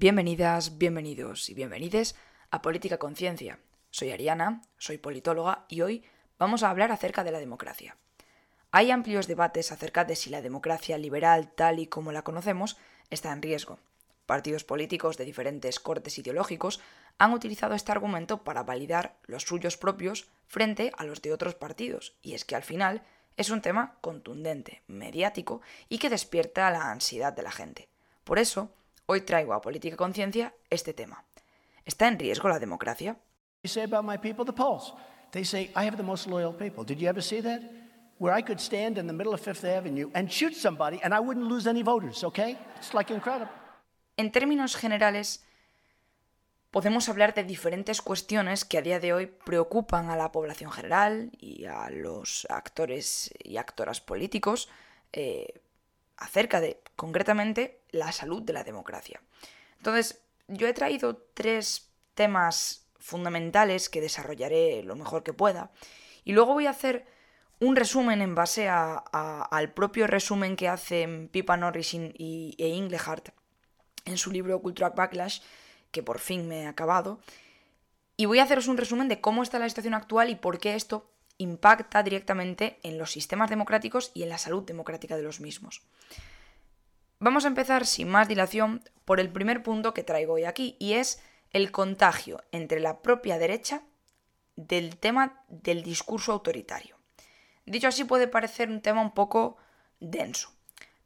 Bienvenidas, bienvenidos y bienvenides a Política Conciencia. Soy Ariana, soy politóloga y hoy vamos a hablar acerca de la democracia. Hay amplios debates acerca de si la democracia liberal tal y como la conocemos está en riesgo. Partidos políticos de diferentes cortes ideológicos han utilizado este argumento para validar los suyos propios frente a los de otros partidos, y es que al final es un tema contundente, mediático y que despierta la ansiedad de la gente. Por eso, hoy traigo a Política Conciencia este tema. ¿Está en riesgo la democracia? They say, I have the most loyal people. Did you ever see that? Where I could stand in the middle of Fifth Avenue and shoot somebody and I wouldn't lose any voters, okay? It's like incredible. En términos generales, podemos hablar de diferentes cuestiones que a día de hoy preocupan a la población general y a los actores y actoras políticos eh, acerca de, concretamente, la salud de la democracia. Entonces, yo he traído tres temas fundamentales que desarrollaré lo mejor que pueda. Y luego voy a hacer un resumen en base al propio resumen que hacen Pipa Norris y, e Inglehart en su libro Cultural Backlash, que por fin me he acabado. Y voy a haceros un resumen de cómo está la situación actual y por qué esto impacta directamente en los sistemas democráticos y en la salud democrática de los mismos. Vamos a empezar sin más dilación por el primer punto que traigo hoy aquí, y es el contagio entre la propia derecha del tema del discurso autoritario. Dicho así puede parecer un tema un poco denso,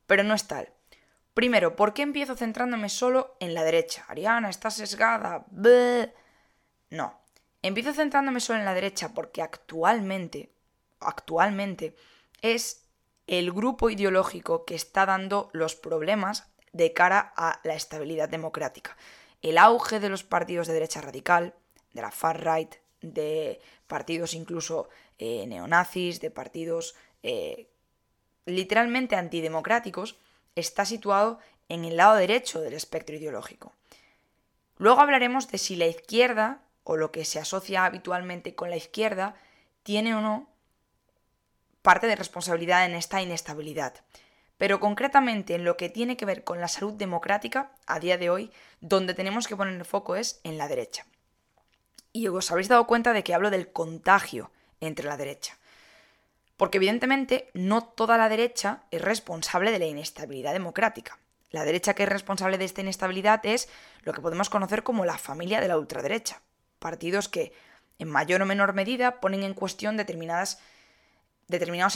pero no es tal. Primero, ¿por qué empiezo centrándome solo en la derecha? Ariana, está sesgada. No, empiezo centrándome solo en la derecha porque actualmente, actualmente, es el grupo ideológico que está dando los problemas de cara a la estabilidad democrática el auge de los partidos de derecha radical, de la far-right, de partidos incluso eh, neonazis, de partidos eh, literalmente antidemocráticos, está situado en el lado derecho del espectro ideológico. Luego hablaremos de si la izquierda, o lo que se asocia habitualmente con la izquierda, tiene o no parte de responsabilidad en esta inestabilidad pero concretamente en lo que tiene que ver con la salud democrática, a día de hoy, donde tenemos que poner el foco es en la derecha. Y os habréis dado cuenta de que hablo del contagio entre la derecha. Porque evidentemente no toda la derecha es responsable de la inestabilidad democrática. La derecha que es responsable de esta inestabilidad es lo que podemos conocer como la familia de la ultraderecha. Partidos que, en mayor o menor medida, ponen en cuestión determinados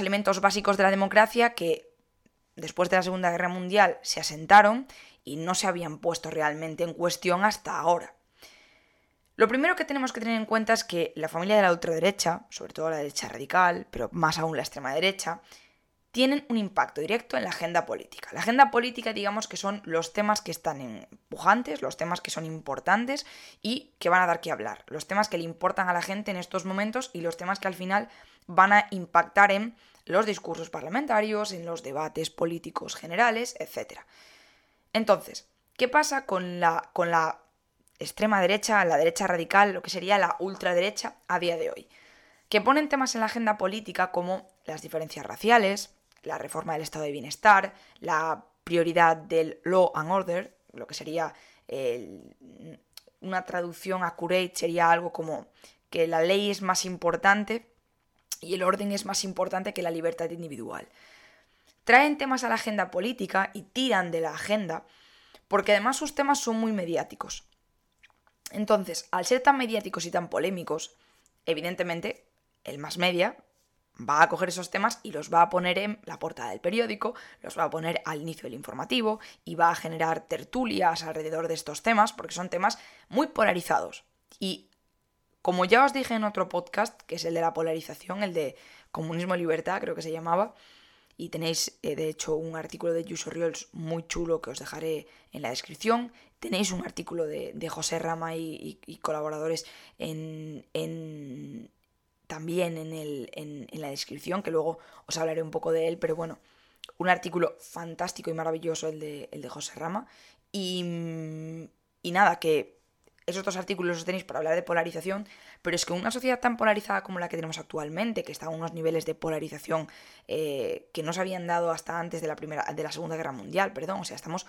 elementos básicos de la democracia que después de la Segunda Guerra Mundial se asentaron y no se habían puesto realmente en cuestión hasta ahora. Lo primero que tenemos que tener en cuenta es que la familia de la ultraderecha, sobre todo la derecha radical, pero más aún la extrema derecha, tienen un impacto directo en la agenda política. La agenda política, digamos que son los temas que están empujantes, los temas que son importantes y que van a dar que hablar, los temas que le importan a la gente en estos momentos y los temas que al final van a impactar en los discursos parlamentarios, en los debates políticos generales, etc. Entonces, ¿qué pasa con la, con la extrema derecha, la derecha radical, lo que sería la ultraderecha a día de hoy? Que ponen temas en la agenda política como las diferencias raciales, la reforma del estado de bienestar, la prioridad del law and order, lo que sería una traducción accurate sería algo como que la ley es más importante y el orden es más importante que la libertad individual. Traen temas a la agenda política y tiran de la agenda porque además sus temas son muy mediáticos. Entonces, al ser tan mediáticos y tan polémicos, evidentemente el más media va a coger esos temas y los va a poner en la portada del periódico, los va a poner al inicio del informativo y va a generar tertulias alrededor de estos temas porque son temas muy polarizados. Y como ya os dije en otro podcast, que es el de la polarización, el de comunismo y libertad, creo que se llamaba, y tenéis eh, de hecho un artículo de Yuso Riols muy chulo que os dejaré en la descripción. Tenéis un artículo de, José Rama y, colaboradores en, también en, el, en, la descripción, que luego os hablaré un poco de él, pero bueno, un artículo fantástico y maravilloso el de, el de José Rama. Y, y nada, que esos dos artículos los tenéis para hablar de polarización, pero es que una sociedad tan polarizada como la que tenemos actualmente, que está a unos niveles de polarización eh, que no se habían dado hasta antes de la, primera, de la Segunda Guerra Mundial, perdón, o sea, estamos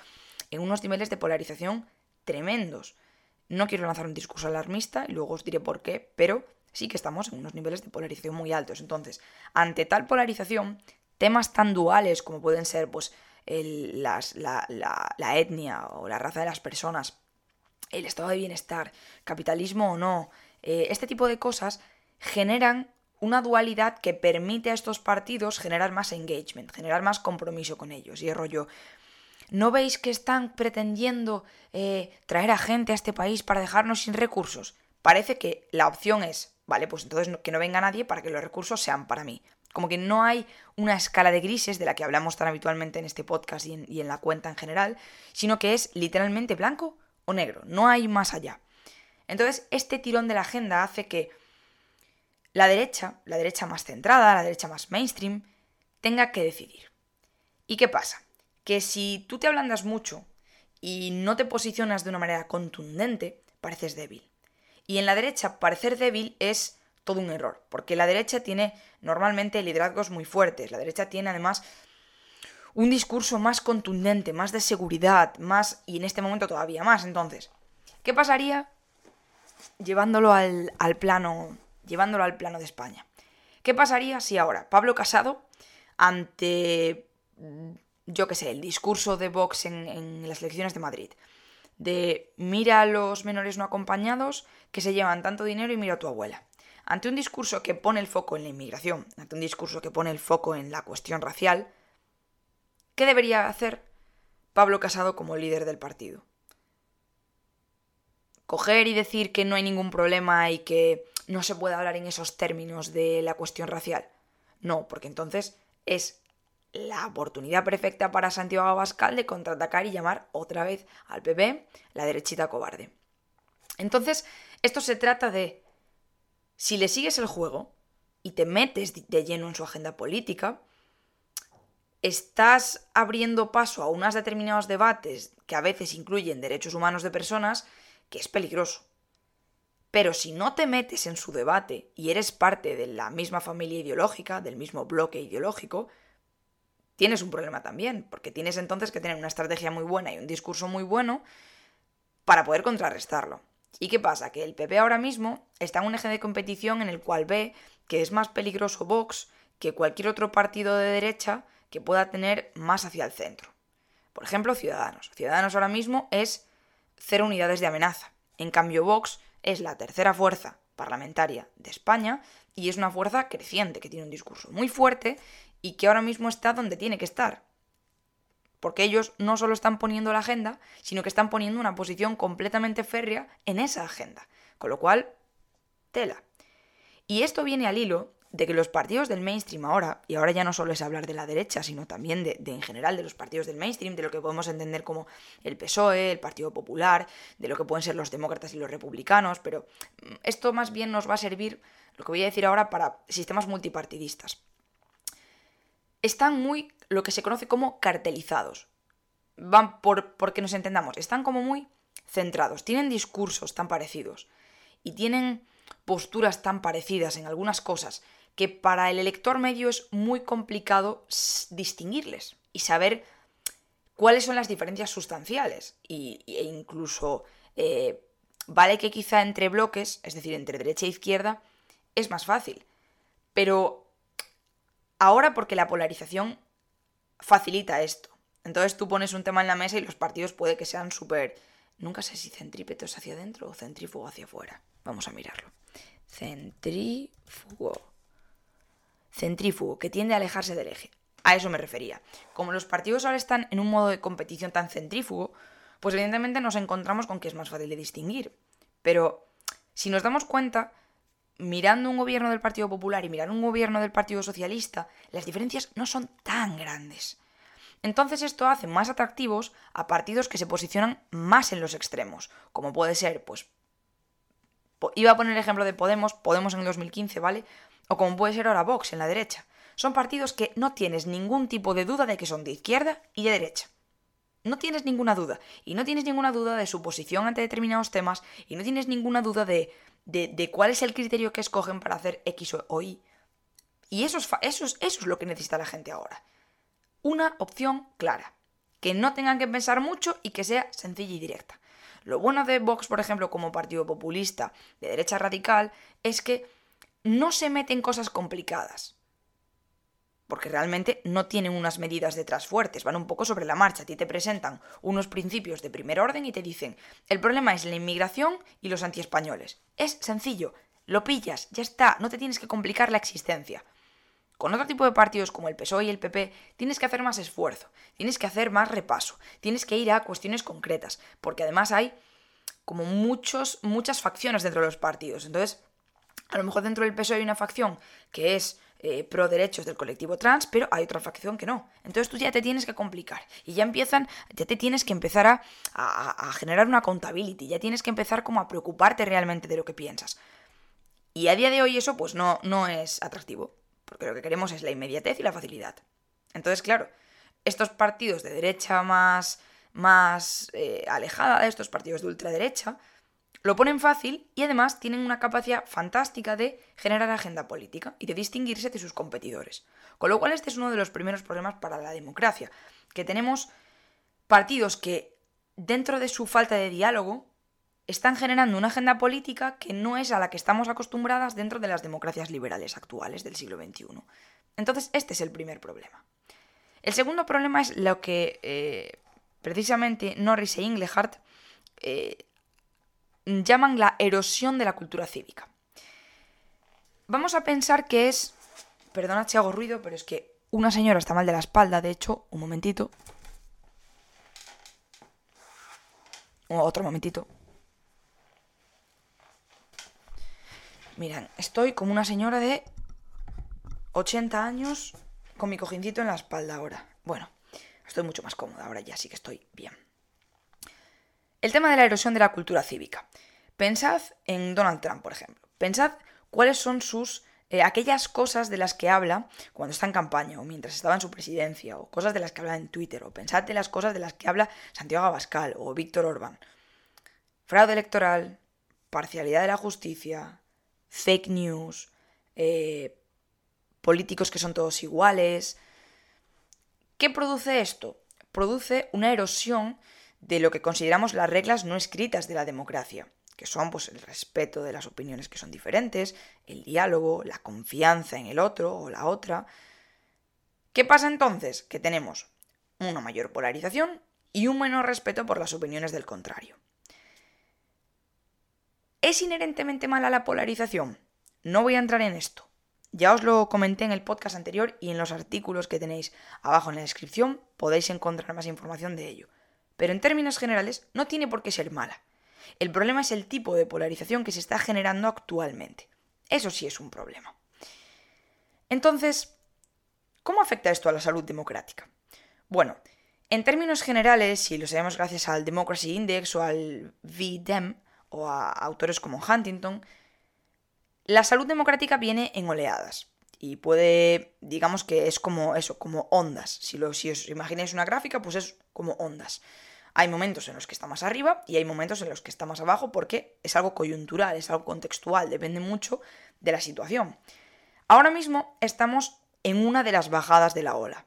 en unos niveles de polarización tremendos. No quiero lanzar un discurso alarmista y luego os diré por qué, pero sí que estamos en unos niveles de polarización muy altos. Entonces, ante tal polarización, temas tan duales como pueden ser pues, la, etnia o la raza de las personas, el estado de bienestar, capitalismo o no, eh, este tipo de cosas generan una dualidad que permite a estos partidos generar más engagement, generar más compromiso con ellos. Y es rollo, ¿no veis que están pretendiendo eh, traer a gente a este país para dejarnos sin recursos? Parece que la opción es, vale, pues entonces que no venga nadie para que los recursos sean para mí. Como que no hay una escala de grises de la que hablamos tan habitualmente en este podcast y en, y en la cuenta en general, sino que es literalmente blanco o negro, no hay más allá. Entonces, este tirón de la agenda hace que la derecha, la derecha más centrada, la derecha más mainstream, tenga que decidir. ¿Y qué pasa? Que si tú te ablandas mucho y no te posicionas de una manera contundente, pareces débil. Y en la derecha, parecer débil es todo un error, porque la derecha tiene normalmente liderazgos muy fuertes, la derecha tiene además un discurso más contundente, más de seguridad, más, y en este momento todavía más. Entonces, ¿qué pasaría llevándolo al, al plano llevándolo al plano de España. ¿Qué pasaría si ahora Pablo Casado, ante, yo qué sé, el discurso de Vox en, las elecciones de Madrid, de mira a los menores no acompañados que se llevan tanto dinero y mira a tu abuela. Ante un discurso que pone el foco en la inmigración, ante un discurso que pone el foco en la cuestión racial, ¿qué debería hacer Pablo Casado como líder del partido? Coger y decir que no hay ningún problema y que no se puede hablar en esos términos de la cuestión racial. No, porque entonces es la oportunidad perfecta para Santiago Abascal de contraatacar y llamar otra vez al PP la derechita cobarde. Entonces, esto se trata de, si le sigues el juego y te metes de lleno en su agenda política, estás abriendo paso a unos determinados debates que a veces incluyen derechos humanos de personas, que es peligroso. Pero si no te metes en su debate y eres parte de la misma familia ideológica, del mismo bloque ideológico, tienes un problema también, porque tienes entonces que tener una estrategia muy buena y un discurso muy bueno para poder contrarrestarlo. ¿Y qué pasa? Que el PP ahora mismo está en un eje de competición en el cual ve que es más peligroso Vox que cualquier otro partido de derecha que pueda tener más hacia el centro. Por ejemplo, Ciudadanos. Ciudadanos ahora mismo es cero unidades de amenaza. En cambio, Vox es la tercera fuerza parlamentaria de España y es una fuerza creciente que tiene un discurso muy fuerte y que ahora mismo está donde tiene que estar. Porque ellos no solo están poniendo la agenda, sino que están poniendo una posición completamente férrea en esa agenda. Con lo cual, tela. Y esto viene al hilo de que los partidos del mainstream ahora, y ahora ya no solo es hablar de la derecha, sino también de, en general de los partidos del mainstream, de lo que podemos entender como el PSOE, el Partido Popular, de lo que pueden ser los demócratas y los republicanos, pero mm, esto más bien nos va a servir, lo que voy a decir ahora, para sistemas multipartidistas. Están muy, lo que se conoce como cartelizados. Van por, porque nos entendamos, están como muy centrados, tienen discursos tan parecidos y tienen posturas tan parecidas en algunas cosas que para el elector medio es muy complicado distinguirles y saber cuáles son las diferencias sustanciales. Y, e incluso eh, vale que quizá entre bloques, es decir, entre derecha e izquierda, es más fácil. Pero ahora porque la polarización facilita esto. Entonces tú pones un tema en la mesa y los partidos puede que sean súper... Nunca sé si centrípetos hacia adentro o centrífugo hacia afuera. Vamos a mirarlo. Centrífugo centrífugo, que tiende a alejarse del eje. A eso me refería. Como los partidos ahora están en un modo de competición tan centrífugo, pues evidentemente nos encontramos con que es más fácil de distinguir. Pero si nos damos cuenta, mirando un gobierno del Partido Popular y mirando un gobierno del Partido Socialista, las diferencias no son tan grandes. Entonces esto hace más atractivos a partidos que se posicionan más en los extremos, como puede ser, pues, iba a poner el ejemplo de Podemos, Podemos en el 2015, ¿vale? o como puede ser ahora Vox en la derecha. Son partidos que no tienes ningún tipo de duda de que son de izquierda y de derecha. No tienes ninguna duda. Y no tienes ninguna duda de su posición ante determinados temas. Y no tienes ninguna duda de, de, cuál es el criterio que escogen para hacer X o Y. Y eso es, eso, es, eso es lo que necesita la gente ahora. Una opción clara. Que no tengan que pensar mucho y que sea sencilla y directa. Lo bueno de Vox, por ejemplo, como partido populista de derecha radical, es que no se mete en cosas complicadas. Porque realmente no tienen unas medidas detrás fuertes, van un poco sobre la marcha. A ti te presentan unos principios de primer orden y te dicen, el problema es la inmigración y los antiespañoles. Es sencillo, lo pillas, ya está, no te tienes que complicar la existencia. Con otro tipo de partidos como el PSOE y el PP tienes que hacer más esfuerzo, tienes que hacer más repaso, tienes que ir a cuestiones concretas, porque además hay como muchos, muchas facciones dentro de los partidos. Entonces, a lo mejor dentro del PSOE hay una facción que es eh, pro derechos del colectivo trans, pero hay otra facción que no. Entonces tú ya te tienes que complicar y ya empiezan, ya te tienes que empezar a, a, generar una accountability, ya tienes que empezar como a preocuparte realmente de lo que piensas. Y a día de hoy eso pues no, no es atractivo porque lo que queremos es la inmediatez y la facilidad. Entonces, claro, estos partidos de derecha más, más eh, alejada, estos partidos de ultraderecha, lo ponen fácil y además tienen una capacidad fantástica de generar agenda política y de distinguirse de sus competidores. Con lo cual este es uno de los primeros problemas para la democracia, que tenemos partidos que dentro de su falta de diálogo están generando una agenda política que no es a la que estamos acostumbradas dentro de las democracias liberales actuales del siglo XXI. Entonces, este es el primer problema. El segundo problema es lo que eh, precisamente Norris e Inglehart eh, llaman la erosión de la cultura cívica. Vamos a pensar que es... Perdona si hago ruido, pero es que una señora está mal de la espalda, de hecho, un momentito. Otro momentito. Miren, estoy como una señora de 80 años con mi cojincito en la espalda ahora. Bueno, estoy mucho más cómoda ahora ya, sí que estoy bien. El tema de la erosión de la cultura cívica. Pensad en Donald Trump, por ejemplo. Pensad cuáles son sus eh, aquellas cosas de las que habla cuando está en campaña o mientras estaba en su presidencia o cosas de las que habla en Twitter o pensad en las cosas de las que habla Santiago Abascal o Víctor Orbán. Fraude electoral, parcialidad de la justicia, fake news, eh, políticos que son todos iguales. ¿Qué produce esto? Produce una erosión de lo que consideramos las reglas no escritas de la democracia, que son pues, el respeto de las opiniones que son diferentes, el diálogo, la confianza en el otro o la otra. ¿Qué pasa entonces? Que tenemos una mayor polarización y un menor respeto por las opiniones del contrario. ¿Es inherentemente mala la polarización? No voy a entrar en esto. Ya os lo comenté en el podcast anterior y en los artículos que tenéis abajo en la descripción podéis encontrar más información de ello. Pero en términos generales no tiene por qué ser mala. El problema es el tipo de polarización que se está generando actualmente. Eso sí es un problema. Entonces, ¿cómo afecta esto a la salud democrática? Bueno, en términos generales, si lo sabemos gracias al Democracy Index o al VDEM, o a autores como Huntington, la salud democrática viene en oleadas y puede, digamos que es como eso, como ondas. Si, lo, si os imagináis una gráfica, pues es como ondas. Hay momentos en los que está más arriba y hay momentos en los que está más abajo porque es algo coyuntural, es algo contextual, depende mucho de la situación. Ahora mismo estamos en una de las bajadas de la ola.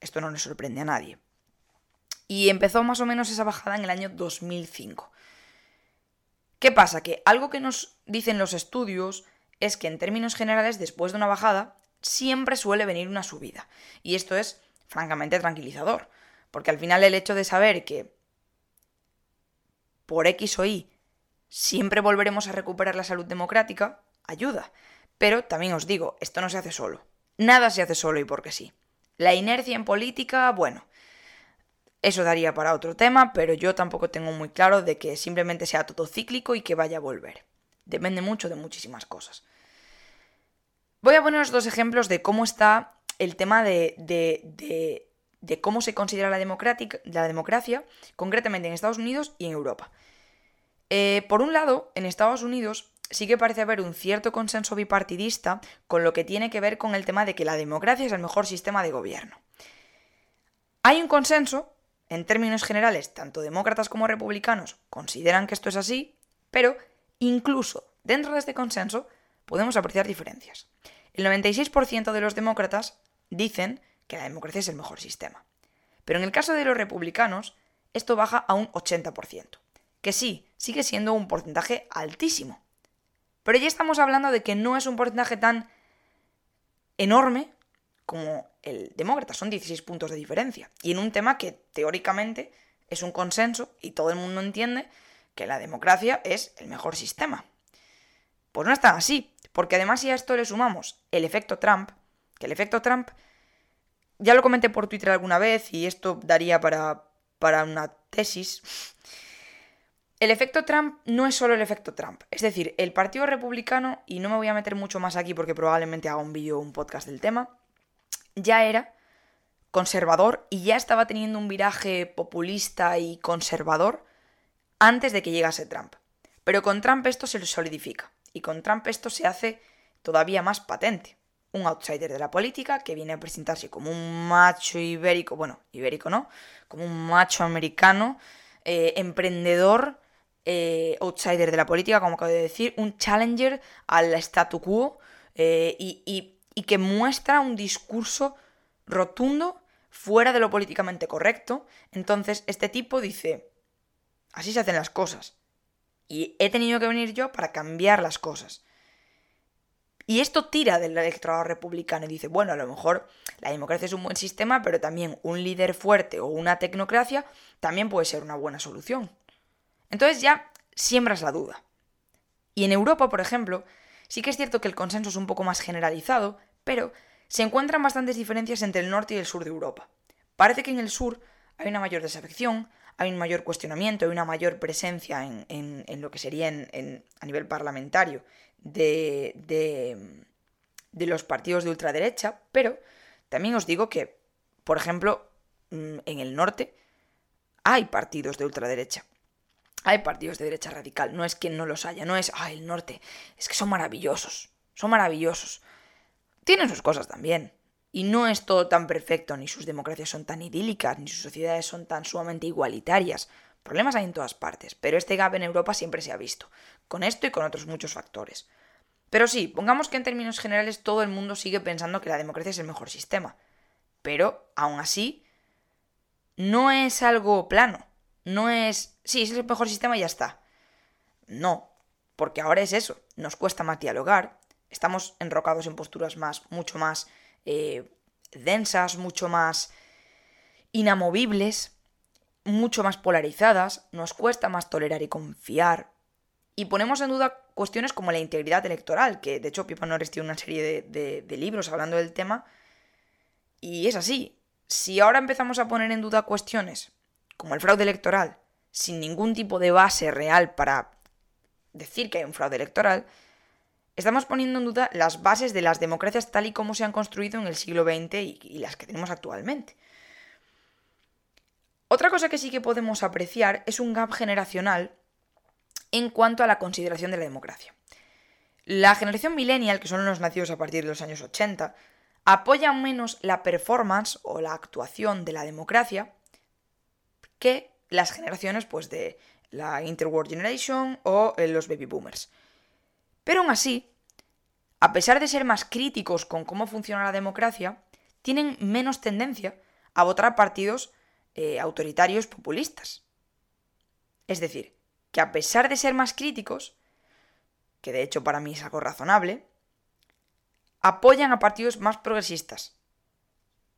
Esto no le sorprende a nadie. Y empezó más o menos esa bajada en el año 2005. ¿Qué pasa? Que algo que nos dicen los estudios es que en términos generales, después de una bajada, siempre suele venir una subida. Y esto es francamente tranquilizador, porque al final el hecho de saber que por X o Y siempre volveremos a recuperar la salud democrática, ayuda. Pero también os digo, esto no se hace solo. Nada se hace solo y porque sí. La inercia en política, bueno, eso daría para otro tema, pero yo tampoco tengo muy claro de que simplemente sea todo cíclico y que vaya a volver. Depende mucho de muchísimas cosas. Voy a poneros dos ejemplos de cómo está el tema de, de, cómo se considera la, la, democracia, concretamente en Estados Unidos y en Europa. Eh, por un lado, en Estados Unidos sí que parece haber un cierto consenso bipartidista con lo que tiene que ver con el tema de que la democracia es el mejor sistema de gobierno. Hay un consenso en términos generales, tanto demócratas como republicanos consideran que esto es así, pero incluso dentro de este consenso podemos apreciar diferencias. El 96% de los demócratas dicen que la democracia es el mejor sistema. Pero en el caso de los republicanos, esto baja a un 80%. que sí, sigue siendo un porcentaje altísimo. Pero ya estamos hablando de que no es un porcentaje tan enorme como el demócrata, son 16 puntos de diferencia. Y en un tema que teóricamente es un consenso y todo el mundo entiende que la democracia es el mejor sistema. Pues no es tan así, porque además si a esto le sumamos el efecto Trump, que el efecto Trump, ya lo comenté por Twitter alguna vez y esto daría para, para una tesis, el efecto Trump no es solo el efecto Trump. Es decir, el Partido Republicano, y no me voy a meter mucho más aquí porque probablemente haga un vídeo o un podcast del tema, ya era conservador y ya estaba teniendo un viraje populista y conservador antes de que llegase Trump. Pero con Trump esto se solidifica y con Trump esto se hace todavía más patente. Un outsider de la política que viene a presentarse como un macho ibérico, bueno, ibérico no, como un macho americano, eh, emprendedor, eh, outsider de la política, como acabo de decir, un challenger al statu quo eh, y, y que muestra un discurso rotundo fuera de lo políticamente correcto. Entonces, este tipo dice, así se hacen las cosas. Y he tenido que venir yo para cambiar las cosas. Y esto tira del electorado republicano y dice, bueno, a lo mejor la democracia es un buen sistema, pero también un líder fuerte o una tecnocracia también puede ser una buena solución. Entonces ya siembras la duda. Y en Europa, por ejemplo, sí que es cierto que el consenso es un poco más generalizado, pero se encuentran bastantes diferencias entre el norte y el sur de Europa. Parece que en el sur hay una mayor desafección, hay un mayor cuestionamiento, hay una mayor presencia en, lo que sería en, a nivel parlamentario de, de, de los partidos de ultraderecha, pero también os digo que, por ejemplo, mm, en el norte hay partidos de ultraderecha. Hay partidos de derecha radical, no es que no los haya, no es, ah, el norte, es que son maravillosos, son maravillosos. Tienen sus cosas también, y no es todo tan perfecto, ni sus democracias son tan idílicas, ni sus sociedades son tan sumamente igualitarias. Problemas hay en todas partes, pero este gap en Europa siempre se ha visto, con esto y con otros muchos factores. Pero sí, pongamos que en términos generales todo el mundo sigue pensando que la democracia es el mejor sistema. Pero, aún así, no es algo plano. No es, sí, es el mejor sistema y ya está. No, porque ahora es eso. Nos cuesta más dialogar, estamos enrocados en posturas más, mucho más eh, densas, mucho más inamovibles, mucho más polarizadas, nos cuesta más tolerar y confiar. Y ponemos en duda cuestiones como la integridad electoral, que de hecho Pipa Norris tiene una serie de, libros hablando del tema. Y es así. Si ahora empezamos a poner en duda cuestiones como el fraude electoral, sin ningún tipo de base real para decir que hay un fraude electoral, Estamos poniendo en duda las bases de las democracias tal y como se han construido en el siglo XX y, las que tenemos actualmente. Otra cosa que sí que podemos apreciar es un gap generacional en cuanto a la consideración de la democracia. La generación millennial, que son los nacidos a partir de los años 80, apoya menos la performance o la actuación de la democracia que las generaciones pues, de la Interworld Generation o eh, los baby boomers. Pero aún así, a pesar de ser más críticos con cómo funciona la democracia, tienen menos tendencia a votar a partidos eh, autoritarios populistas. Es decir, que a pesar de ser más críticos, que de hecho para mí es algo razonable, apoyan a partidos más progresistas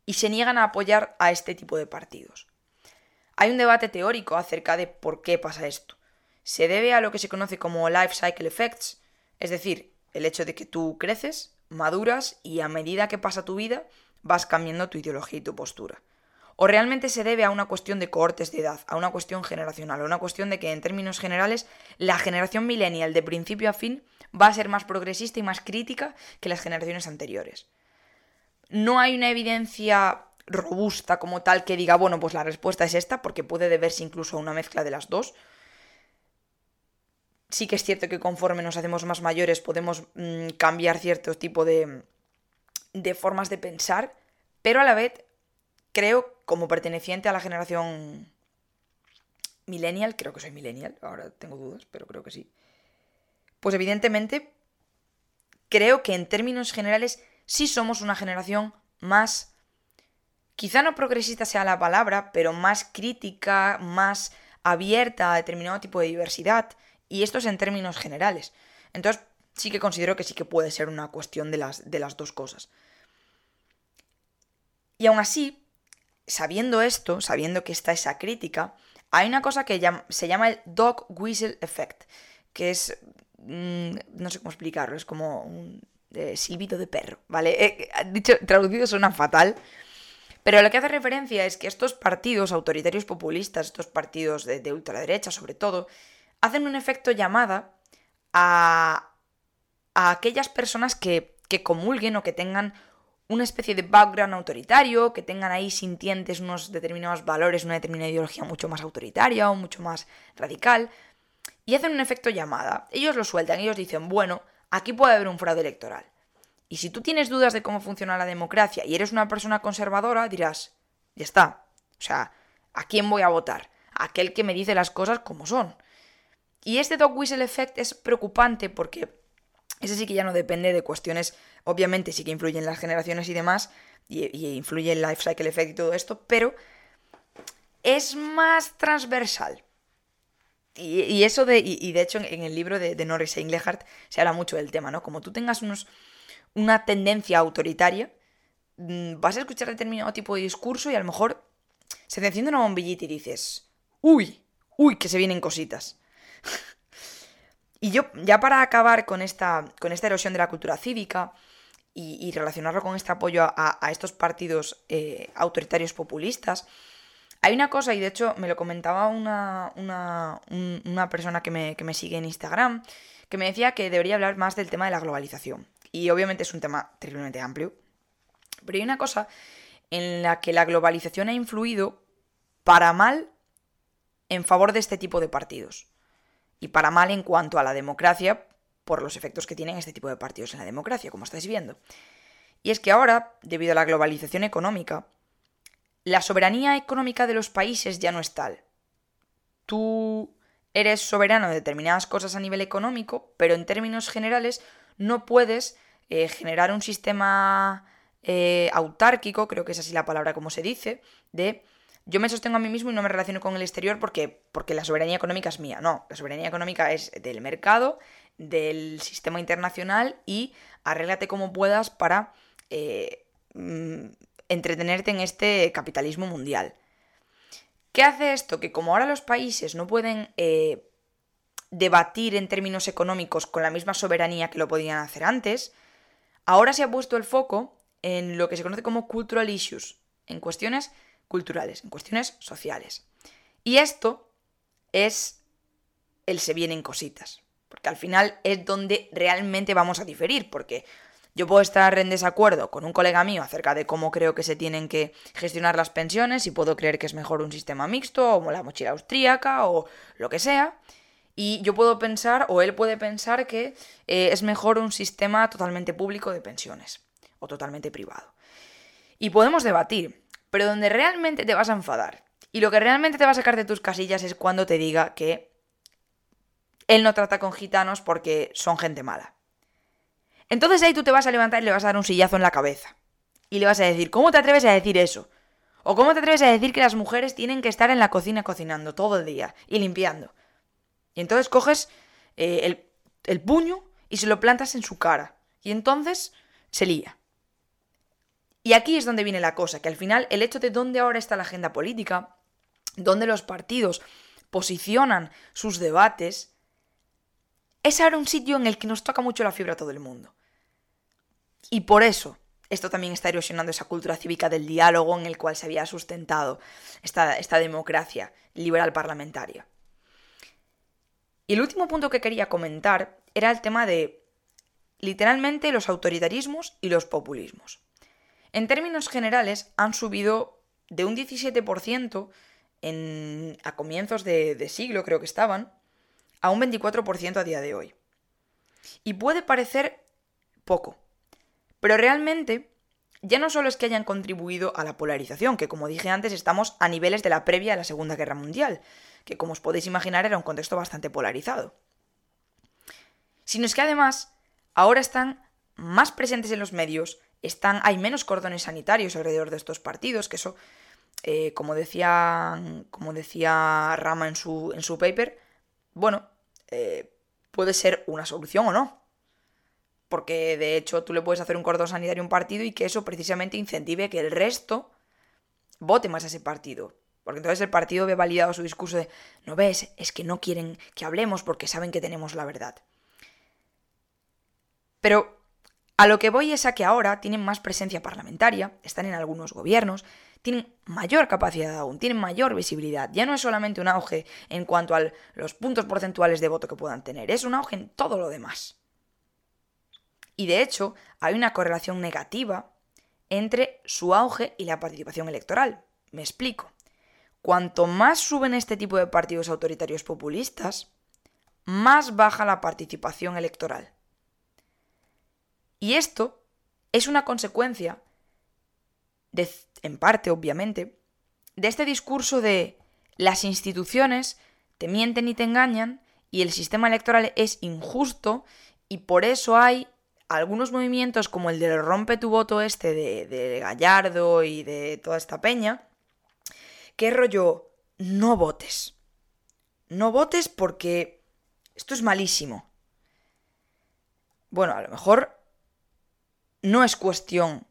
y se niegan a apoyar a este tipo de partidos. Hay un debate teórico acerca de por qué pasa esto. Se debe a lo que se conoce como life cycle effects, es decir, el hecho de que tú creces, maduras y a medida que pasa tu vida vas cambiando tu ideología y tu postura. O realmente se debe a una cuestión de cohortes de edad, a una cuestión generacional, a una cuestión de que en términos generales la generación millennial de principio a fin va a ser más progresista y más crítica que las generaciones anteriores. No hay una evidencia robusta como tal que diga, bueno, pues la respuesta es esta, porque puede deberse incluso a una mezcla de las dos, sí que es cierto que conforme nos hacemos más mayores podemos mm, cambiar cierto tipo de, de formas de pensar, pero a la vez creo, como perteneciente a la generación millennial, creo que soy millennial, ahora tengo dudas, pero creo que sí, pues evidentemente creo que en términos generales sí somos una generación más, quizá no progresista sea la palabra, pero más crítica, más abierta a determinado tipo de diversidad, y esto es en términos generales. Entonces, sí que considero que sí que puede ser una cuestión de las, de las dos cosas. Y aún así, sabiendo esto, sabiendo que está esa crítica, hay una cosa que se llama el dog whistle effect, que es, mm, no sé cómo explicarlo, es como un silbido de perro, ¿vale? Eh, dicho, traducido suena fatal, pero lo que hace referencia es que estos partidos autoritarios populistas, estos partidos de, ultraderecha sobre todo, hacen un efecto llamada a, a aquellas personas que, que comulguen o que tengan una especie de background autoritario, que tengan ahí sintientes unos determinados valores, una determinada ideología mucho más autoritaria o mucho más radical, y hacen un efecto llamada. Ellos lo sueltan, ellos dicen, bueno, aquí puede haber un fraude electoral. Y si tú tienes dudas de cómo funciona la democracia y eres una persona conservadora, dirás, ya está. O sea, ¿a quién voy a votar? A aquel que me dice las cosas como son. Y este dog whistle effect es preocupante porque ese sí que ya no depende de cuestiones, obviamente sí que influyen las generaciones y demás, y, influye el life cycle effect y todo esto, pero es más transversal. Y, eso de, y, de hecho en, el libro de, Norris e se habla mucho del tema, ¿no? Como tú tengas unos, una tendencia autoritaria, mm, vas a escuchar determinado tipo de discurso y a lo mejor se te enciende una bombillita y dices, uy, uy, que se vienen cositas. Y yo, ya para acabar con esta, con esta erosión de la cultura cívica y, relacionarlo con este apoyo a, estos partidos eh, autoritarios populistas, hay una cosa, y de hecho me lo comentaba una, una, persona que me, que me sigue en Instagram, que me decía que debería hablar más del tema de la globalización. Y obviamente es un tema terriblemente amplio. Pero hay una cosa en la que la globalización ha influido para mal en favor de este tipo de partidos y para mal en cuanto a la democracia por los efectos que tienen este tipo de partidos en la democracia, como estáis viendo. Y es que ahora, debido a la globalización económica, la soberanía económica de los países ya no es tal. Tú eres soberano de determinadas cosas a nivel económico, pero en términos generales no puedes eh, generar un sistema eh, autárquico, creo que es así la palabra como se dice, de yo me sostengo a mí mismo y no me relaciono con el exterior porque, porque la soberanía económica es mía. No, la soberanía económica es del mercado, del sistema internacional y arréglate como puedas para eh, mm, entretenerte en este capitalismo mundial. ¿Qué hace esto? Que como ahora los países no pueden eh, debatir en términos económicos con la misma soberanía que lo podían hacer antes, ahora se ha puesto el foco en lo que se conoce como cultural issues, en cuestiones culturales, en cuestiones sociales. Y esto es el se vienen cositas, porque al final es donde realmente vamos a diferir, porque yo puedo estar en desacuerdo con un colega mío acerca de cómo creo que se tienen que gestionar las pensiones y puedo creer que es mejor un sistema mixto o la mochila austríaca o lo que sea. Y yo puedo pensar, o él puede pensar que eh, es mejor un sistema totalmente público de pensiones o totalmente privado. Y podemos debatir, pero donde realmente te vas a enfadar y lo que realmente te va a sacar de tus casillas es cuando te diga que él no trata con gitanos porque son gente mala. Entonces ahí tú te vas a levantar y le vas a dar un sillazo en la cabeza. Y le vas a decir, ¿cómo te atreves a decir eso? ¿O cómo te atreves a decir que las mujeres tienen que estar en la cocina cocinando todo el día y limpiando? Y entonces coges eh, el, el puño y se lo plantas en su cara. Y entonces se lía. Y aquí es donde viene la cosa, que al final el hecho de dónde ahora está la agenda política, dónde los partidos posicionan sus debates, es ahora un sitio en el que nos toca mucho la fibra a todo el mundo. Y por eso esto también está erosionando esa cultura cívica del diálogo en el cual se había sustentado esta, esta democracia liberal parlamentaria. Y el último punto que quería comentar era el tema de literalmente los autoritarismos y los populismos. En términos generales, han subido de un 17% en, a comienzos de, siglo, creo que estaban, a un 24% a día de hoy. Y puede parecer poco, pero realmente ya no solo es que hayan contribuido a la polarización, que como dije antes estamos a niveles de la previa a la Segunda Guerra Mundial, que como os podéis imaginar era un contexto bastante polarizado, sino es que además ahora están más presentes en los medios, están, hay menos cordones sanitarios alrededor de estos partidos, que eso eh, como, decía, como decía Rama en su, en su paper, bueno, eh, puede ser una solución o no. Porque de hecho tú le puedes hacer un cordón sanitario a un partido y que eso precisamente incentive que el resto vote más a ese partido. Porque entonces el partido ve validado su discurso de, no ves, es que no quieren que hablemos porque saben que tenemos la verdad. Pero a lo que voy es a que ahora tienen más presencia parlamentaria, están en algunos gobiernos, tienen mayor capacidad aún, tienen mayor visibilidad. Ya no es solamente un auge en cuanto a los puntos porcentuales de voto que puedan tener, es un auge en todo lo demás. Y de hecho, hay una correlación negativa entre su auge y la participación electoral. Me explico. Cuanto más suben este tipo de partidos autoritarios populistas, más baja la participación electoral. Y esto es una consecuencia, de, en parte obviamente, de este discurso de las instituciones te mienten y te engañan y el sistema electoral es injusto y por eso hay algunos movimientos como el del rompe tu voto este de, de Gallardo y de toda esta peña, que rollo, no votes. No votes porque esto es malísimo. Bueno, a lo mejor no es cuestión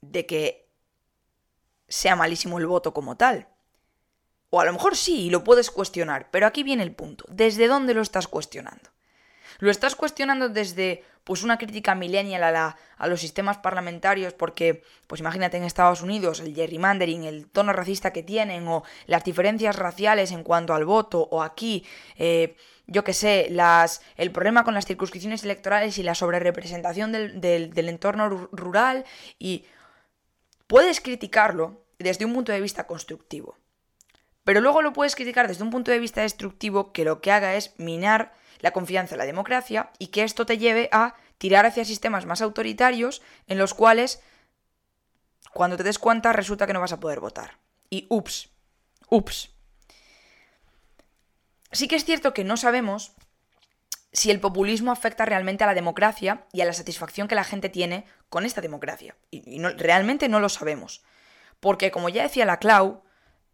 de que sea malísimo el voto como tal. O a lo mejor sí, y lo puedes cuestionar, pero aquí viene el punto. ¿Desde dónde lo estás cuestionando? ¿Lo estás cuestionando desde pues una crítica millennial a, a los sistemas parlamentarios porque, pues imagínate en Estados Unidos, el gerrymandering, el tono racista que tienen o las diferencias raciales en cuanto al voto o aquí, eh, yo que sé, las, el problema con las circunscripciones electorales y la sobrerepresentación del, del entorno rural y puedes criticarlo desde un punto de vista constructivo. Pero luego lo puedes criticar desde un punto de vista destructivo que lo que haga es minar la confianza en la democracia y que esto te lleve a tirar hacia sistemas más autoritarios en los cuales cuando te des cuenta resulta que no vas a poder votar. Y ups, ups. Sí que es cierto que no sabemos si el populismo afecta realmente a la democracia y a la satisfacción que la gente tiene con esta democracia. Y, realmente no lo sabemos. Porque como ya decía la Clau,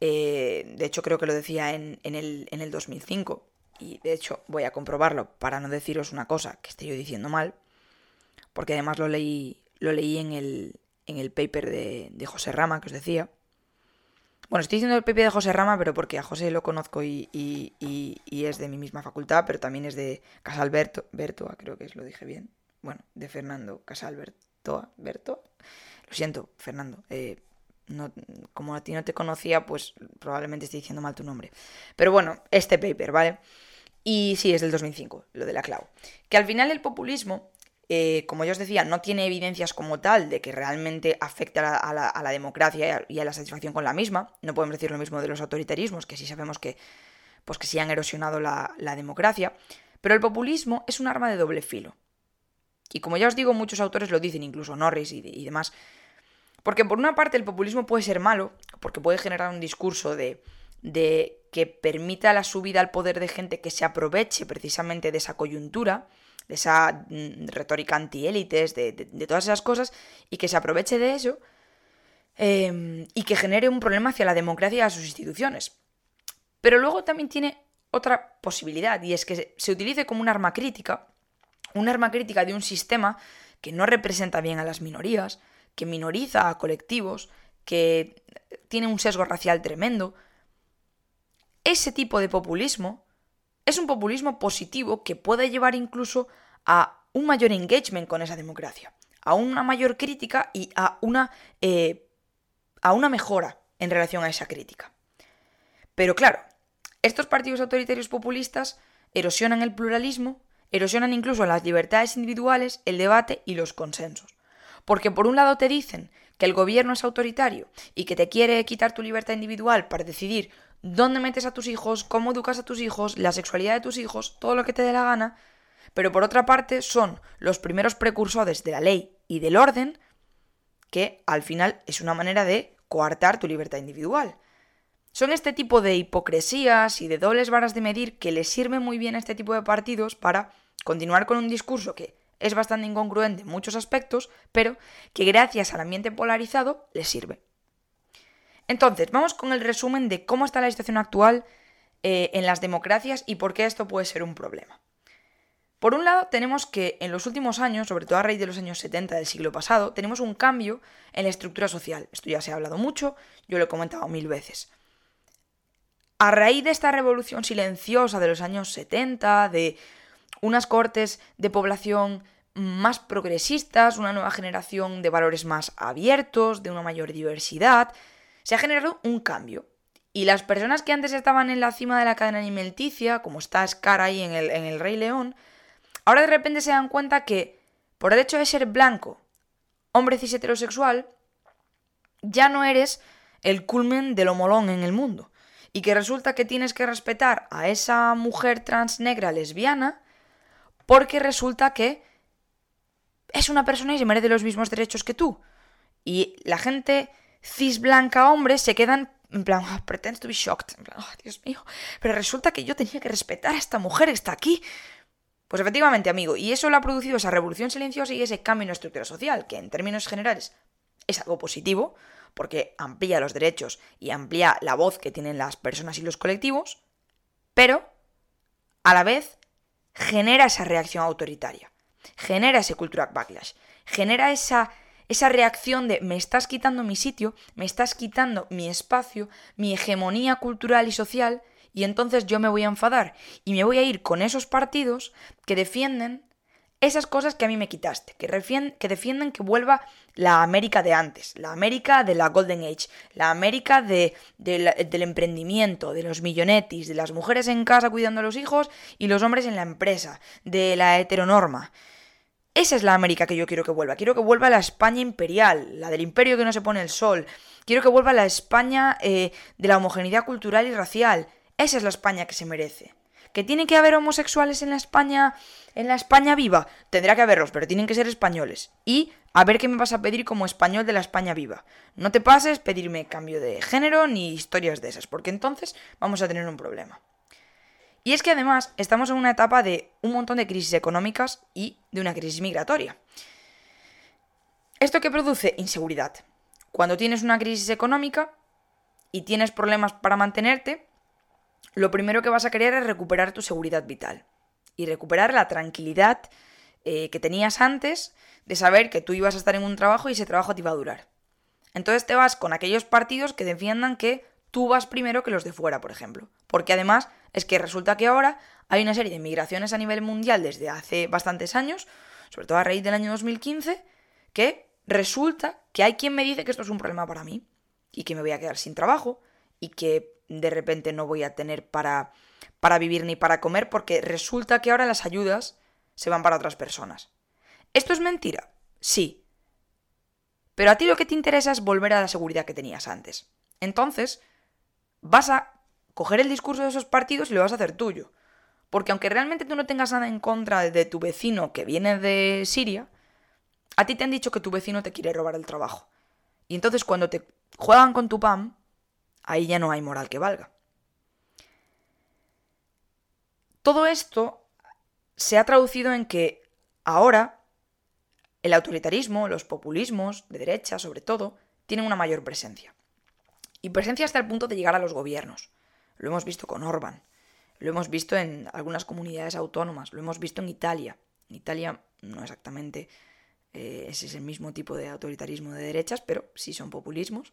eh, de hecho creo que lo decía en, el, en el 2005, y de hecho voy a comprobarlo para no deciros una cosa que esté yo diciendo mal, porque además lo leí, lo leí en el, en el paper de, de José Rama que os decía. Bueno, estoy diciendo el paper de José Rama, pero porque a José lo conozco y, y, y, es de mi misma facultad, pero también es de Casalberto, Bertoa, creo que es, lo dije bien. Bueno, de Fernando Casalbertoa, Berto. Lo siento, Fernando. Eh, no, como a ti no te conocía, pues probablemente estoy diciendo mal tu nombre. Pero bueno, este paper, ¿vale? Y sí, es del 2005, lo de la clau. Que al final el populismo, eh, como ya os decía, no tiene evidencias como tal de que realmente afecta a la, democracia y a, la satisfacción con la misma. No podemos decir lo mismo de los autoritarismos, que sí sabemos que, pues que sí han erosionado la, democracia. Pero el populismo es un arma de doble filo. Y como ya os digo, muchos autores lo dicen, incluso Norris y, y demás. Porque por una parte el populismo puede ser malo, porque puede generar un discurso de de que permita la subida al poder de gente que se aproveche precisamente de esa coyuntura, de esa mm, retórica antiélites, de, de, todas esas cosas, y que se aproveche de eso em, y que genere un problema hacia la democracia y a sus instituciones. Pero luego también tiene otra posibilidad, y es que se utilice como un arma crítica, un arma crítica de un sistema que no representa bien a las minorías, que minoriza a colectivos, que tiene un sesgo racial tremendo, ese tipo de populismo es un populismo positivo que puede llevar incluso a un mayor engagement con esa democracia, a una mayor crítica y a una, eh, a una mejora en relación a esa crítica. Pero claro, estos partidos autoritarios populistas erosionan el pluralismo, erosionan incluso las libertades individuales, el debate y los consensos. Porque por un lado te dicen que el gobierno es autoritario y que te quiere quitar tu libertad individual para decidir dónde metes a tus hijos, cómo educas a tus hijos, la sexualidad de tus hijos, todo lo que te dé la gana, pero por otra parte son los primeros precursores de la ley y del orden, que al final es una manera de coartar tu libertad individual. Son este tipo de hipocresías y de dobles varas de medir que les sirve muy bien a este tipo de partidos para continuar con un discurso que es bastante incongruente en muchos aspectos, pero que gracias al ambiente polarizado les sirve. Entonces, vamos con el resumen de cómo está la situación actual eh, en las democracias y por qué esto puede ser un problema. Por un lado, tenemos que en los últimos años, sobre todo a raíz de los años 70 del siglo pasado, tenemos un cambio en la estructura social. Esto ya se ha hablado mucho, yo lo he comentado mil veces. A raíz de esta revolución silenciosa de los años 70, de unas cortes de población más progresistas, una nueva generación de valores más abiertos, de una mayor diversidad, se ha generado un cambio. Y las personas que antes estaban en la cima de la cadena alimenticia, como está Scar ahí en el, en el Rey León, ahora de repente se dan cuenta que, por el hecho de ser blanco, hombre cis heterosexual, ya no eres el culmen del homolón en el mundo. Y que resulta que tienes que respetar a esa mujer trans negra lesbiana porque resulta que es una persona y se merece los mismos derechos que tú. Y la gente cis blanca hombre se quedan en plan, oh, pretends to be shocked. En plan, oh, Dios mío. Pero resulta que yo tenía que respetar a esta mujer que está aquí. Pues efectivamente, amigo, y eso lo ha producido esa revolución silenciosa y ese cambio en la estructura social, que en términos generales es algo positivo, porque amplía los derechos y amplía la voz que tienen las personas y los colectivos, pero a la vez genera esa reacción autoritaria, genera ese cultural backlash, genera esa esa reacción de me estás quitando mi sitio, me estás quitando mi espacio, mi hegemonía cultural y social, y entonces yo me voy a enfadar y me voy a ir con esos partidos que defienden esas cosas que a mí me quitaste, que, defienden que vuelva la América de antes, la América de la Golden Age, la América de, del emprendimiento, de los millonetis, de las mujeres en casa cuidando a los hijos y los hombres en la empresa, de la heteronorma. Esa es la América que yo quiero que vuelva. Quiero que vuelva la España imperial, la del imperio que no se pone el sol. Quiero que vuelva la España eh, de la homogeneidad cultural y racial. Esa es la España que se merece. ¿Que tiene que haber homosexuales en la España, en la España viva? Tendrá que haberlos, pero tienen que ser españoles. Y a ver qué me vas a pedir como español de la España viva. No te pases pedirme cambio de género ni historias de esas, porque entonces vamos a tener un problema. Y es que además estamos en una etapa de un montón de crisis económicas y de una crisis migratoria. ¿Esto que produce? Inseguridad. Cuando tienes una crisis económica y tienes problemas para mantenerte, lo primero que vas a querer es recuperar tu seguridad vital y recuperar la tranquilidad eh, que tenías antes de saber que tú ibas a estar en un trabajo y ese trabajo te iba a durar. Entonces te vas con aquellos partidos que defiendan que tú vas primero que los de fuera, por ejemplo. Porque además es que resulta que ahora hay una serie de migraciones a nivel mundial desde hace bastantes años, sobre todo a raíz del año 2015, que resulta que hay quien me dice que esto es un problema para mí y que me voy a quedar sin trabajo y que de repente no voy a tener para, para vivir ni para comer porque resulta que ahora las ayudas se van para otras personas. ¿Esto es mentira? Sí. Pero a ti lo que te interesa es volver a la seguridad que tenías antes. Entonces, vas a coger el discurso de esos partidos y lo vas a hacer tuyo. Porque aunque realmente tú no tengas nada en contra de tu vecino que viene de Siria, a ti te han dicho que tu vecino te quiere robar el trabajo. Y entonces cuando te juegan con tu pan, ahí ya no hay moral que valga. Todo esto se ha traducido en que ahora el autoritarismo, los populismos, de derecha sobre todo, tienen una mayor presencia. Y presencia hasta el punto de llegar a los gobiernos. Lo hemos visto con Orban. Lo hemos visto en algunas comunidades autónomas. Lo hemos visto en Italia. En Italia no exactamente eh, es ese mismo tipo de autoritarismo de derechas, pero sí son populismos.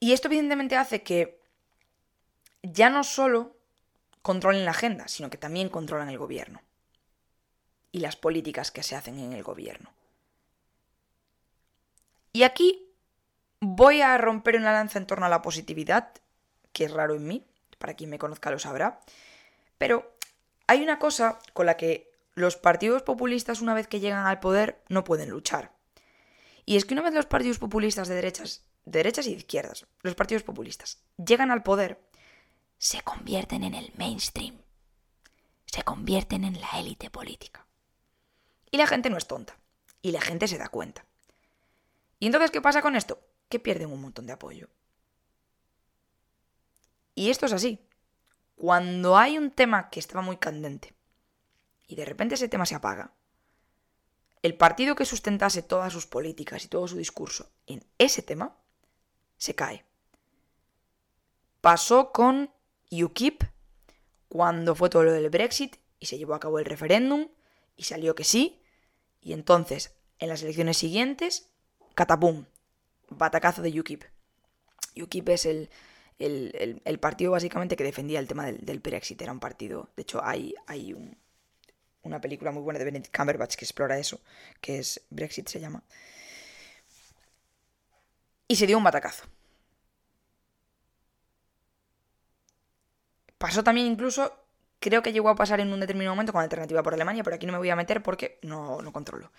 Y esto evidentemente hace que ya no solo controlen la agenda, sino que también controlan el gobierno y las políticas que se hacen en el gobierno. Y aquí Voy a romper una lanza en torno a la positividad, que es raro en mí, para quien me conozca lo sabrá. Pero hay una cosa con la que los partidos populistas una vez que llegan al poder no pueden luchar. Y es que una vez los partidos populistas de derechas, de derechas y de izquierdas, los partidos populistas, llegan al poder, se convierten en el mainstream. Se convierten en la élite política. Y la gente no es tonta. Y la gente se da cuenta. ¿Y entonces qué pasa con esto? Que pierden un montón de apoyo. Y esto es así. Cuando hay un tema que estaba muy candente y de repente ese tema se apaga, el partido que sustentase todas sus políticas y todo su discurso en ese tema, se cae. Pasó con UKIP cuando fue todo lo del Brexit y se llevó a cabo el referéndum y salió que sí. Y entonces, en las elecciones siguientes, catapum, batacazo de UKIP. UKIP es el, el, partido básicamente que defendía el tema del, Brexit. Era un partido, de hecho hay, hay una película muy buena de Benedict Cumberbatch que explora eso, que es Brexit se llama. Y se dio un batacazo. Pasó también incluso, creo que llegó a pasar en un determinado momento con alternativa por Alemania, pero aquí no me voy a meter porque no, no controlo.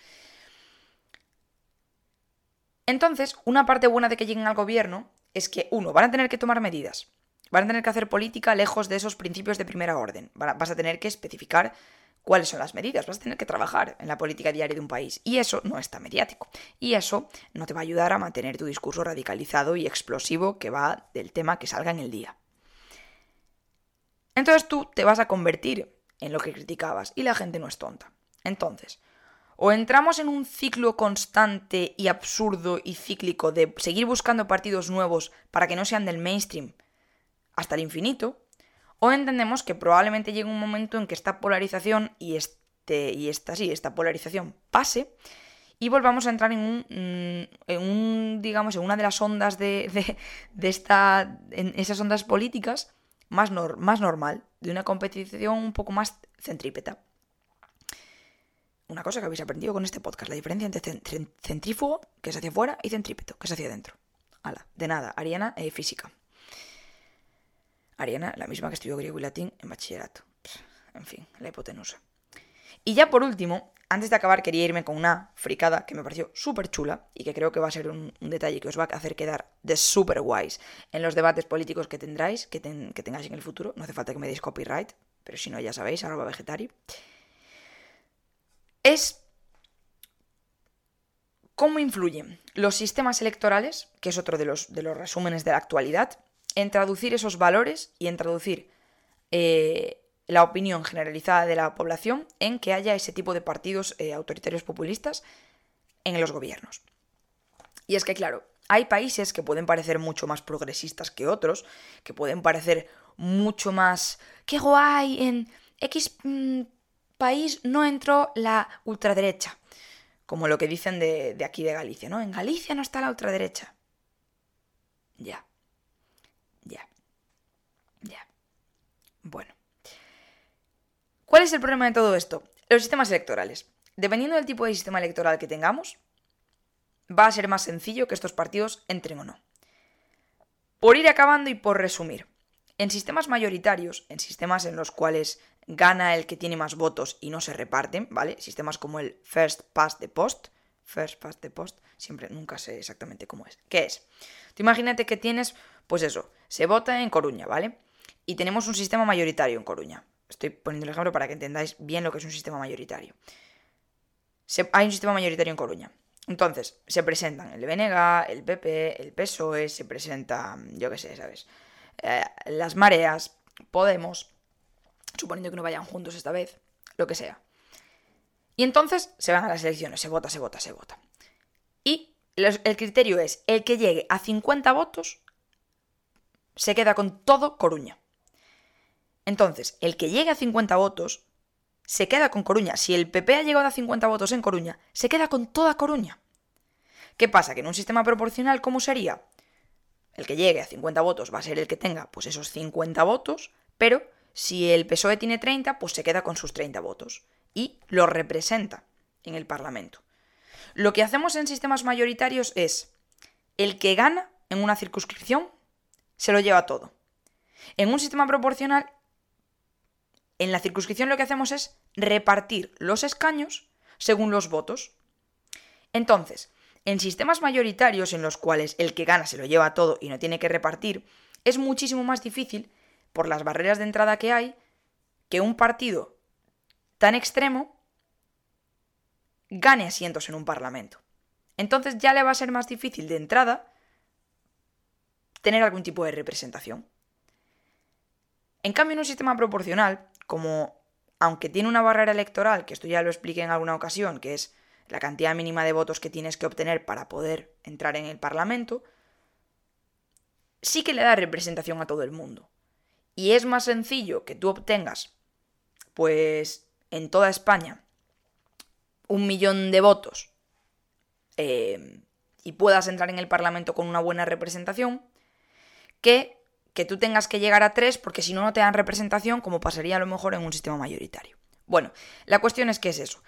Entonces, una parte buena de que lleguen al gobierno es que, uno, van a tener que tomar medidas. Van a tener que hacer política lejos de esos principios de primera orden. Vas a tener que especificar cuáles son las medidas. Vas a tener que trabajar en la política diaria de un país. Y eso no está mediático. Y eso no te va a ayudar a mantener tu discurso radicalizado y explosivo que va del tema que salga en el día. Entonces tú te vas a convertir en lo que criticabas y la gente no es tonta. Entonces, o entramos en un ciclo constante y absurdo y cíclico de seguir buscando partidos nuevos para que no sean del mainstream hasta el infinito, o entendemos que probablemente llegue un momento en que esta polarización y, este, y esta, sí, esta polarización pase y volvamos a entrar en un, mm, digamos, en una de las ondas de, de, esta, en esas ondas políticas más, más normal, de una competición un poco más centrípeta una cosa que habéis aprendido con este podcast, la diferencia entre centrífugo, que es hacia afuera, y centrípeto, que es hacia adentro. Ala, de nada, Ariana, eh, física. Ariana, la misma que estudió griego y latín en bachillerato. En fin, la hipotenusa. Y ya por último, antes de acabar, quería irme con una fricada que me pareció súper chula y que creo que va a ser un, detalle que os va a hacer quedar de súper guays en los debates políticos que tendráis, que, que, tengáis en el futuro. No hace falta que me deis copyright, pero si no, ya sabéis, arroba vegetari es cómo influyen los sistemas electorales, que es otro de los, de los resúmenes de la actualidad, en traducir esos valores y en traducir eh, la opinión generalizada de la población en que haya ese tipo de partidos eh, autoritarios populistas en los gobiernos. Y es que, claro, hay países que pueden parecer mucho más progresistas que otros, que pueden parecer mucho más... ¡Qué guay! En X mm, país no entró la ultraderecha. Como lo que dicen de, aquí de Galicia, ¿no? En Galicia no está la ultraderecha. Ya. Ya. Ya. Bueno. ¿Cuál es el problema de todo esto? Los sistemas electorales. Dependiendo del tipo de sistema electoral que tengamos, va a ser más sencillo que estos partidos entren o no. Por ir acabando y por resumir, en sistemas mayoritarios, en sistemas en los cuales gana el que tiene más votos y no se reparten, ¿vale? Sistemas como el First Past the Post. First Past the Post, siempre nunca sé exactamente cómo es. ¿Qué es? Tú imagínate que tienes, pues eso, se vota en Coruña, ¿vale? Y tenemos un sistema mayoritario en Coruña. Estoy poniendo el ejemplo para que entendáis bien lo que es un sistema mayoritario. hay un sistema mayoritario en Coruña. Entonces, se presentan el BNG, el PP, el PSOE, se presenta, yo qué sé, ¿sabes? Eh, las mareas, Podemos, suponiendo que no vayan juntos esta vez, lo que sea. Y entonces se van a las elecciones, se vota, se vota, se vota. Y el criterio es, el que llegue a 50 votos se queda con todo Coruña. Entonces, el que llegue a 50 votos se queda con Coruña. Si el PP ha llegado a 50 votos en Coruña, se queda con toda Coruña. ¿Qué pasa? Que en un sistema proporcional, ¿cómo sería? El que llegue a 50 votos va a ser el que tenga pues esos 50 votos, pero si el PSOE tiene 30, pues se queda con sus 30 votos y lo representa en el Parlamento. Lo que hacemos en sistemas mayoritarios es el que gana en una circunscripción se lo lleva todo. En un sistema proporcional, en la circunscripción lo que hacemos es repartir los escaños según los votos. Entonces, en sistemas mayoritarios en los cuales el que gana se lo lleva todo y no tiene que repartir, es muchísimo más difícil por las barreras de entrada que hay, que un partido tan extremo gane asientos en un parlamento. Entonces ya le va a ser más difícil de entrada tener algún tipo de representación. En cambio, en un sistema proporcional, como aunque tiene una barrera electoral, que esto ya lo expliqué en alguna ocasión, que es la cantidad mínima de votos que tienes que obtener para poder entrar en el Parlamento, sí que le da representación a todo el mundo. Y es más sencillo que tú obtengas, pues, en toda España, un millón de votos eh, y puedas entrar en el Parlamento con una buena representación, que que tú tengas que llegar a tres porque si no, no te dan representación, como pasaría a lo mejor en un sistema mayoritario. Bueno, la cuestión es que es eso.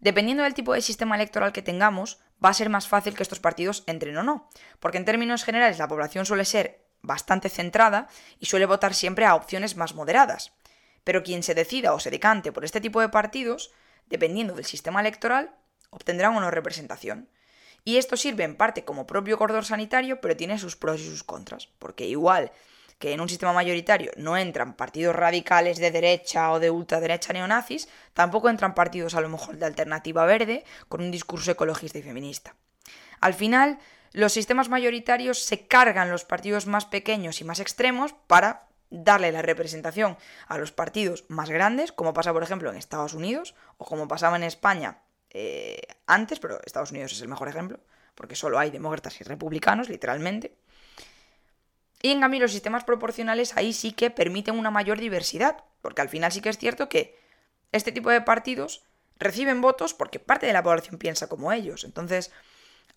Dependiendo del tipo de sistema electoral que tengamos, va a ser más fácil que estos partidos entren o no, porque en términos generales la población suele ser bastante centrada y suele votar siempre a opciones más moderadas. Pero quien se decida o se decante por este tipo de partidos, dependiendo del sistema electoral, obtendrán o no representación. Y esto sirve en parte como propio cordón sanitario, pero tiene sus pros y sus contras, porque igual que en un sistema mayoritario no entran partidos radicales de derecha o de ultraderecha neonazis, tampoco entran partidos a lo mejor de alternativa verde con un discurso ecologista y feminista. Al final, los sistemas mayoritarios se cargan los partidos más pequeños y más extremos para darle la representación a los partidos más grandes, como pasa por ejemplo en Estados Unidos o como pasaba en España eh, antes, pero Estados Unidos es el mejor ejemplo, porque solo hay demócratas y republicanos, literalmente. Y en cambio los sistemas proporcionales ahí sí que permiten una mayor diversidad, porque al final sí que es cierto que este tipo de partidos reciben votos porque parte de la población piensa como ellos. Entonces,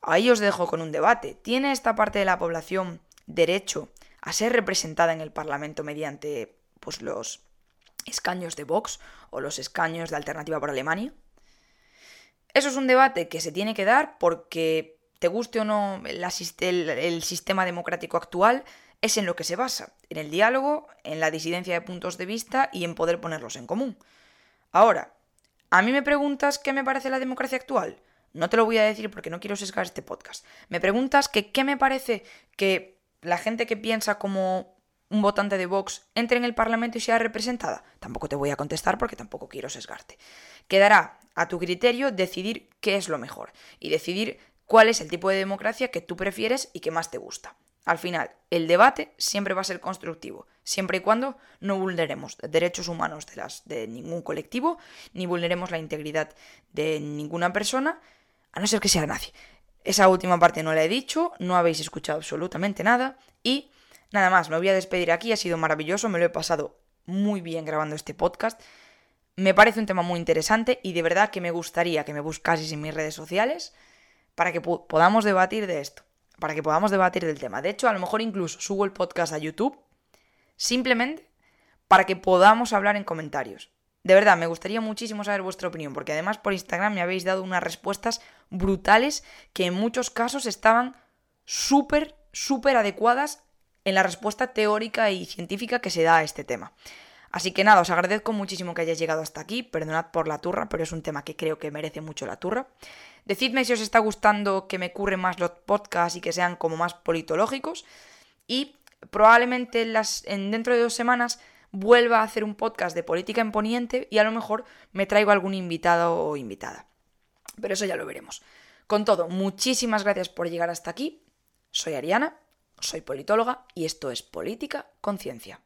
ahí os dejo con un debate. ¿Tiene esta parte de la población derecho a ser representada en el Parlamento mediante pues, los escaños de Vox o los escaños de Alternativa por Alemania? Eso es un debate que se tiene que dar porque, te guste o no el, el sistema democrático actual, es en lo que se basa, en el diálogo, en la disidencia de puntos de vista y en poder ponerlos en común. Ahora, ¿a mí me preguntas qué me parece la democracia actual? No te lo voy a decir porque no quiero sesgar este podcast. Me preguntas que qué me parece que la gente que piensa como un votante de Vox entre en el Parlamento y sea representada. Tampoco te voy a contestar porque tampoco quiero sesgarte. Quedará a tu criterio decidir qué es lo mejor y decidir cuál es el tipo de democracia que tú prefieres y que más te gusta. Al final, el debate siempre va a ser constructivo, siempre y cuando no vulneremos derechos humanos de, ningún colectivo, ni vulneremos la integridad de ninguna persona, a no ser que sea nazi. Esa última parte no la he dicho, no habéis escuchado absolutamente nada y nada más, me voy a despedir aquí, ha sido maravilloso, me lo he pasado muy bien grabando este podcast. Me parece un tema muy interesante y de verdad que me gustaría que me buscaseis en mis redes sociales para que podamos debatir de esto para que podamos debatir del tema. De hecho, a lo mejor incluso subo el podcast a YouTube simplemente para que podamos hablar en comentarios. De verdad, me gustaría muchísimo saber vuestra opinión, porque además por Instagram me habéis dado unas respuestas brutales que en muchos casos estaban súper, súper adecuadas en la respuesta teórica y científica que se da a este tema. Así que nada, os agradezco muchísimo que hayáis llegado hasta aquí, perdonad por la turra, pero es un tema que creo que merece mucho la turra. Decidme si os está gustando que me curren más los podcasts y que sean como más politológicos. Y probablemente en, dentro de dos semanas vuelva a hacer un podcast de política en Poniente y a lo mejor me traigo algún invitado o invitada. Pero eso ya lo veremos. Con todo, muchísimas gracias por llegar hasta aquí. Soy Ariana, soy politóloga y esto es Política Conciencia.